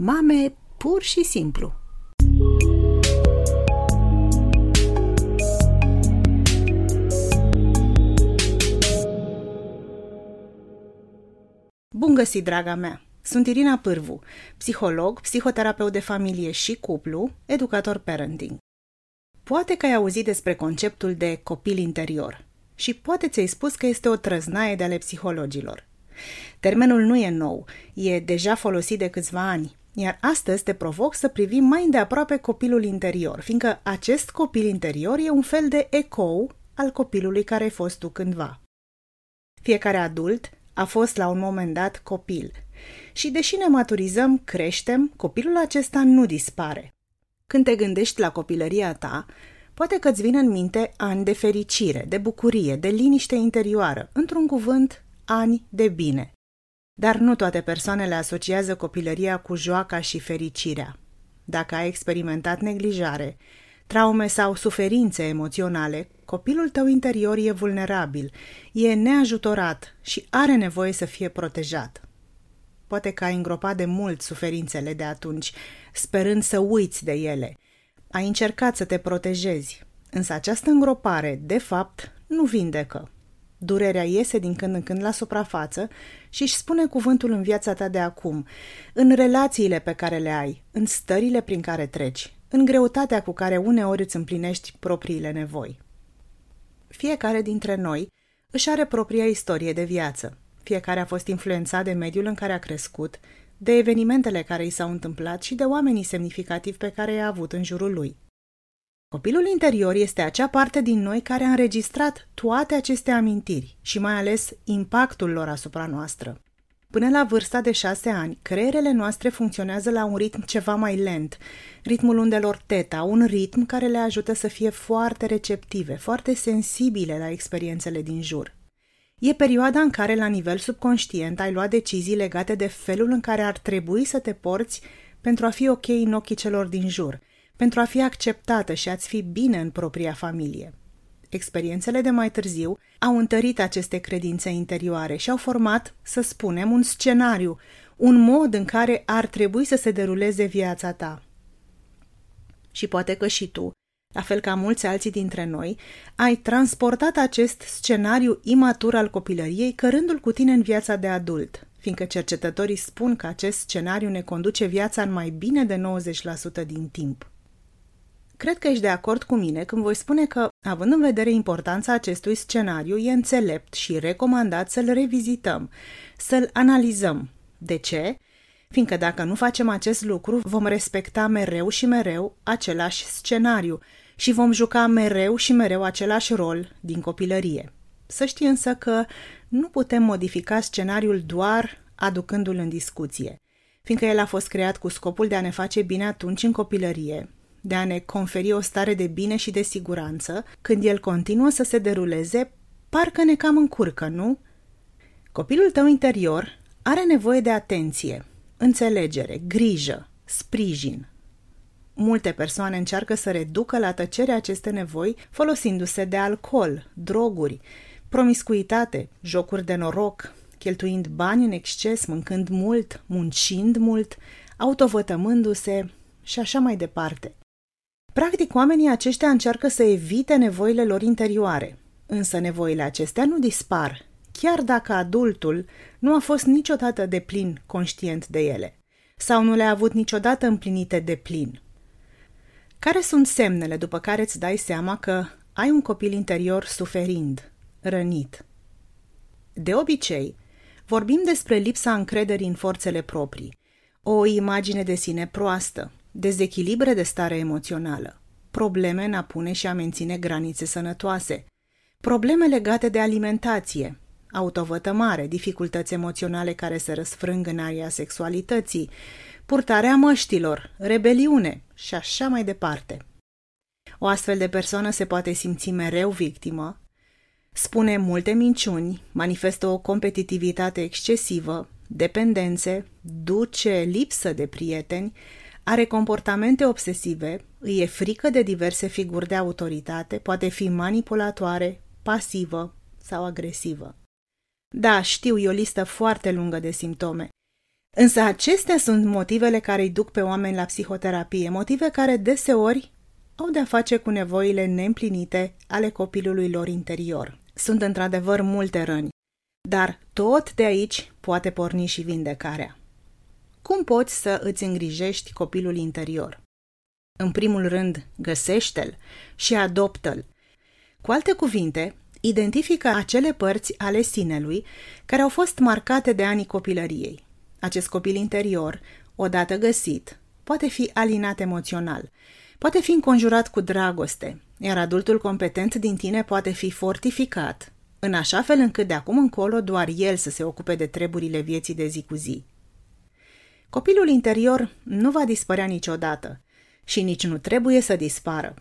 Mame pur și simplu. Bun găsit, draga mea! Sunt Irina Pârvu, psiholog, psihoterapeut de familie și cuplu, educator parenting. Poate că ai auzit despre conceptul de copil interior și poate ți-ai spus că este o trăznaie de ale psihologilor. Termenul nu e nou, e deja folosit de câțiva ani, iar astăzi te provoc să privim mai îndeaproape copilul interior, fiindcă acest copil interior e un fel de ecou al copilului care ai fost tu cândva. Fiecare adult a fost la un moment dat copil. Și deși ne maturizăm, creștem, copilul acesta nu dispare. Când te gândești la copilăria ta, poate că îți vine în minte ani de fericire, de bucurie, de liniște interioară, într-un cuvânt, ani de bine. Dar nu toate persoanele asociază copilăria cu joaca și fericirea. Dacă ai experimentat neglijare, traume sau suferințe emoționale, copilul tău interior e vulnerabil, e neajutorat și are nevoie să fie protejat. Poate că ai îngropat de mult suferințele de atunci, sperând să uiți de ele. Ai încercat să te protejezi, însă această îngropare, de fapt, nu vindecă. Durerea iese din când în când la suprafață și își spune cuvântul în viața ta de acum, în relațiile pe care le ai, în stările prin care treci, în greutatea cu care uneori îți împlinești propriile nevoi. Fiecare dintre noi își are propria istorie de viață. Fiecare a fost influențat de mediul în care a crescut, de evenimentele care i s-au întâmplat și de oamenii semnificativi pe care i-a avut în jurul lui. Copilul interior este acea parte din noi care a înregistrat toate aceste amintiri și mai ales impactul lor asupra noastră. Până la vârsta de șase ani, creierele noastre funcționează la un ritm ceva mai lent, ritmul undelor teta, un ritm care le ajută să fie foarte receptive, foarte sensibile la experiențele din jur. E perioada în care, la nivel subconștient, ai luat decizii legate de felul în care ar trebui să te porți pentru a fi ok în ochii celor din jur, pentru a fi acceptată și a-ți fi bine în propria familie. Experiențele de mai târziu au întărit aceste credințe interioare și au format, să spunem, un scenariu, un mod în care ar trebui să se deruleze viața ta. Și poate că și tu, la fel ca mulți alții dintre noi, ai transportat acest scenariu imatur al copilăriei cărându-l cu tine în viața de adult, fiindcă cercetătorii spun că acest scenariu ne conduce viața în mai bine de 90% din timp. Cred că ești de acord cu mine când voi spune că, având în vedere importanța acestui scenariu, e înțelept și recomandat să-l revizităm, să-l analizăm. De ce? Fiindcă dacă nu facem acest lucru, vom respecta mereu și mereu același scenariu și vom juca mereu și mereu același rol din copilărie. Să știi însă că nu putem modifica scenariul doar aducându-l în discuție, fiindcă el a fost creat cu scopul de a ne face bine atunci în copilărie de a ne conferi o stare de bine și de siguranță, când el continuă să se deruleze, parcă ne cam încurcă, nu? Copilul tău interior are nevoie de atenție, înțelegere, grijă, sprijin. Multe persoane încearcă să reducă la tăcere aceste nevoi folosindu-se de alcool, droguri, promiscuitate, jocuri de noroc, cheltuind bani în exces, mâncând mult, muncind mult, autovătămându-se și așa mai departe. Practic, oamenii aceștia încearcă să evite nevoile lor interioare, însă nevoile acestea nu dispar, chiar dacă adultul nu a fost niciodată de plin conștient de ele sau nu le-a avut niciodată împlinite de plin. Care sunt semnele după care îți dai seama că ai un copil interior suferind, rănit? De obicei, vorbim despre lipsa încrederii în forțele proprii, o imagine de sine proastă, dezechilibre de stare emoțională, probleme în a pune și a menține granițe sănătoase, probleme legate de alimentație, autovătămare, dificultăți emoționale care se răsfrâng în aria sexualității, purtarea măștilor, rebeliune și așa mai departe. O astfel de persoană se poate simți mereu victimă, spune multe minciuni, manifestă o competitivitate excesivă, dependențe, duce lipsă de prieteni, are comportamente obsesive, îi e frică de diverse figuri de autoritate, poate fi manipulatoare, pasivă sau agresivă. Da, știu, e o listă foarte lungă de simptome. Însă acestea sunt motivele care îi duc pe oameni la psihoterapie, motive care deseori au de-a face cu nevoile neîmplinite ale copilului lor interior. Sunt într-adevăr multe răni, dar tot de aici poate porni și vindecarea. Cum poți să îți îngrijești copilul interior? În primul rând, găsește-l și adoptă-l. Cu alte cuvinte, identifică acele părți ale sinelui care au fost marcate de anii copilăriei. Acest copil interior, odată găsit, poate fi alinat emoțional, poate fi înconjurat cu dragoste, iar adultul competent din tine poate fi fortificat, în așa fel încât de acum încolo doar el să se ocupe de treburile vieții de zi cu zi. Copilul interior nu va dispărea niciodată și nici nu trebuie să dispară.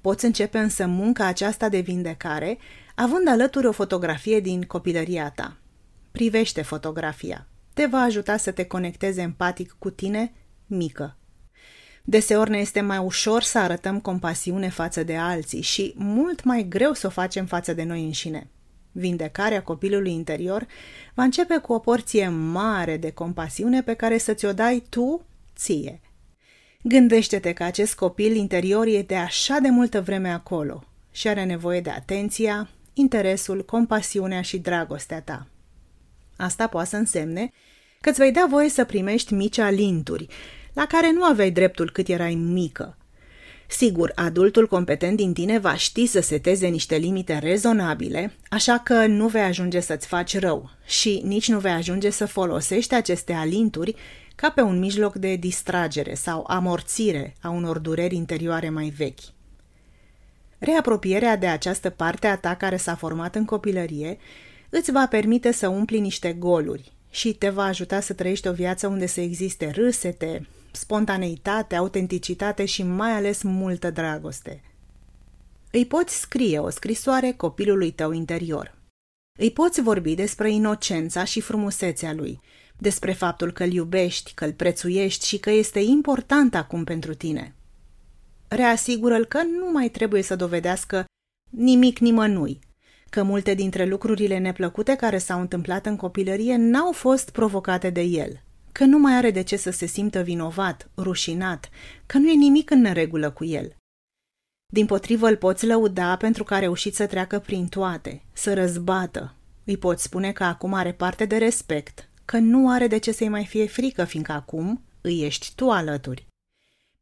Poți începe însă munca aceasta de vindecare având alături o fotografie din copilăria ta. Privește fotografia. Te va ajuta să te conectezi empatic cu tine, mică. Deseori ne este mai ușor să arătăm compasiune față de alții și mult mai greu să o facem față de noi înșine. Vindecarea copilului interior va începe cu o porție mare de compasiune pe care să ți-o dai tu ție. Gândește-te că acest copil interior e de așa de multă vreme acolo și are nevoie de atenția, interesul, compasiunea și dragostea ta. Asta poate să însemne că îți vei da voie să primești mici alinturi, la care nu aveai dreptul cât erai mică. Sigur, adultul competent din tine va ști să seteze niște limite rezonabile, așa că nu vei ajunge să-ți faci rău și nici nu vei ajunge să folosești aceste alinturi ca pe un mijloc de distragere sau amorțire a unor dureri interioare mai vechi. Reapropierea de această parte a ta care s-a format în copilărie îți va permite să umpli niște goluri și te va ajuta să trăiești o viață unde să existe râsete, spontaneitate, autenticitate și mai ales multă dragoste. Îi poți scrie o scrisoare copilului tău interior. Îi poți vorbi despre inocența și frumusețea lui, despre faptul că îl iubești, că îl prețuiești și că este important acum pentru tine. Reasigură-l că nu mai trebuie să dovedească nimic nimănui, că multe dintre lucrurile neplăcute care s-au întâmplat în copilărie n-au fost provocate de el, că nu mai are de ce să se simtă vinovat, rușinat, că nu e nimic în neregulă cu el. Din potrivă îl poți lăuda pentru că a reușit să treacă prin toate, să răzbată. Îi poți spune că acum are parte de respect, că nu are de ce să-i mai fie frică, fiindcă acum îi ești tu alături.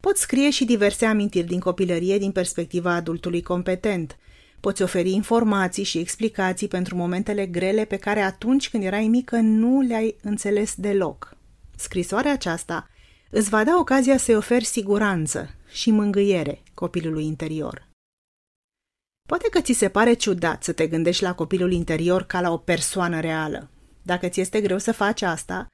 Poți scrie și diverse amintiri din copilărie din perspectiva adultului competent. Poți oferi informații și explicații pentru momentele grele pe care atunci când erai mică nu le-ai înțeles deloc. Scrisoarea aceasta îți va da ocazia să-i oferi siguranță și mângâiere copilului interior. Poate că ți se pare ciudat să te gândești la copilul interior ca la o persoană reală. Dacă ți este greu să faci asta,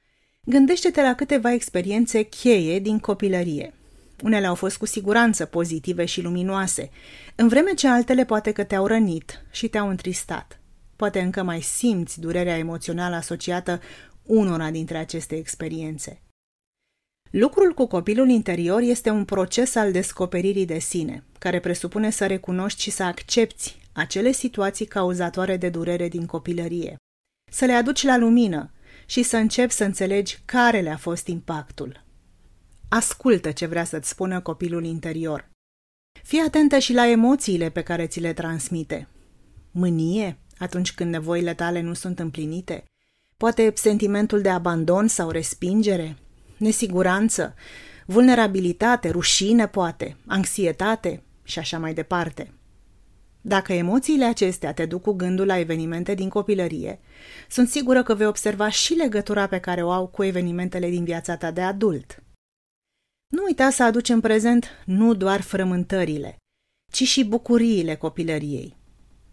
gândește-te la câteva experiențe cheie din copilărie. Unele au fost cu siguranță pozitive și luminoase, în vreme ce altele poate că te-au rănit și te-au întristat. Poate încă mai simți durerea emoțională asociată unora dintre aceste experiențe. Lucrul cu copilul interior este un proces al descoperirii de sine, care presupune să recunoști și să accepti acele situații cauzatoare de durere din copilărie, să le aduci la lumină și să începi să înțelegi care le-a fost impactul. Ascultă ce vrea să-ți spună copilul interior. Fii atentă și la emoțiile pe care ți le transmite. Mânie, atunci când nevoile tale nu sunt împlinite, Poate sentimentul de abandon sau respingere, nesiguranță, vulnerabilitate, rușine poate, anxietate și așa mai departe. Dacă emoțiile acestea te duc cu gândul la evenimente din copilărie, sunt sigură că vei observa și legătura pe care o au cu evenimentele din viața ta de adult. Nu uita să aduci în prezent nu doar frământările, ci și bucuriile copilăriei.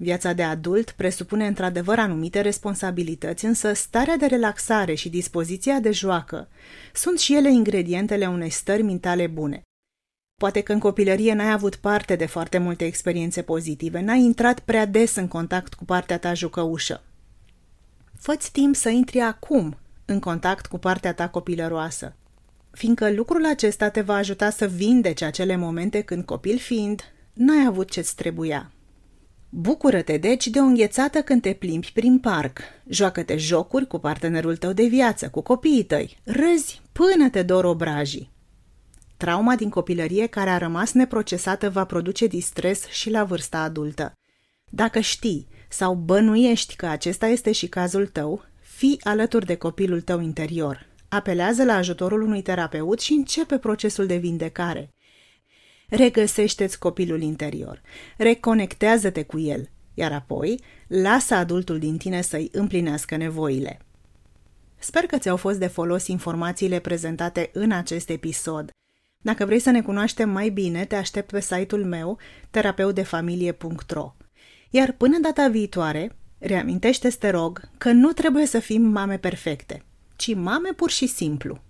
Viața de adult presupune într-adevăr anumite responsabilități, însă starea de relaxare și dispoziția de joacă sunt și ele ingredientele unei stări mentale bune. Poate că în copilărie n-ai avut parte de foarte multe experiențe pozitive, n-ai intrat prea des în contact cu partea ta jucăușă. Fă-ți timp să intri acum în contact cu partea ta copilăroasă, fiindcă lucrul acesta te va ajuta să vindeci acele momente când copil fiind, n-ai avut ce-ți trebuia Bucură-te deci de o înghețată când te plimbi prin parc. Joacă-te jocuri cu partenerul tău de viață, cu copiii tăi. Râzi până te dor obrajii. Trauma din copilărie care a rămas neprocesată va produce distres și la vârsta adultă. Dacă știi sau bănuiești că acesta este și cazul tău, fii alături de copilul tău interior. Apelează la ajutorul unui terapeut și începe procesul de vindecare. Regăsește-ți copilul interior, reconectează-te cu el, iar apoi lasă adultul din tine să-i împlinească nevoile. Sper că ți-au fost de folos informațiile prezentate în acest episod. Dacă vrei să ne cunoaștem mai bine, te aștept pe site-ul meu terapeudefamilie.ro. Iar până data viitoare, reamintește-te, te rog, că nu trebuie să fim mame perfecte, ci mame pur și simplu.